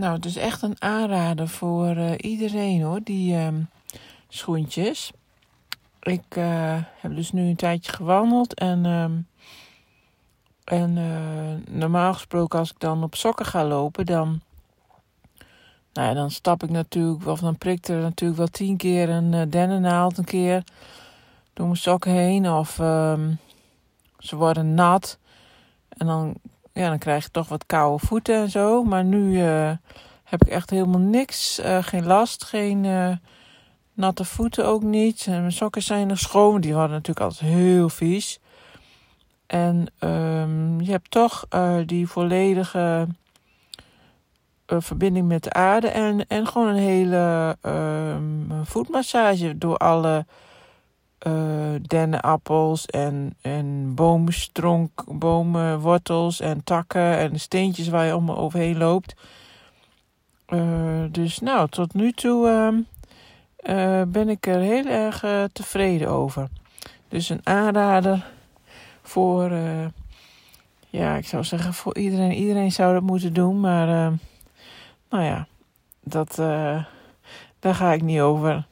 Nou, het is echt een aanrader voor uh, iedereen hoor, die um, schoentjes. Ik uh, heb dus nu een tijdje gewandeld en, um, en uh, normaal gesproken als ik dan op sokken ga lopen, dan, nou ja, dan stap ik natuurlijk, of dan prikt er natuurlijk wel tien keer een dennennaald een keer door mijn sokken heen. Of um, ze worden nat en dan ja, dan krijg je toch wat koude voeten en zo. Maar nu uh, heb ik echt helemaal niks. Uh, geen last, geen uh, natte voeten ook niet. En mijn sokken zijn nog schoon. Die waren natuurlijk altijd heel vies. En um, je hebt toch die volledige verbinding met de aarde. En, en gewoon een hele um, voetmassage door alle uh, dennenappels en, en boomstronk, bomenwortels en takken en steentjes waar je allemaal overheen loopt. Uh, dus nou, tot nu toe uh, ben ik er heel erg tevreden over. Dus een aanrader voor, ja, ik zou zeggen voor iedereen. Iedereen zou dat moeten doen, maar nou ja, dat, daar ga ik niet over.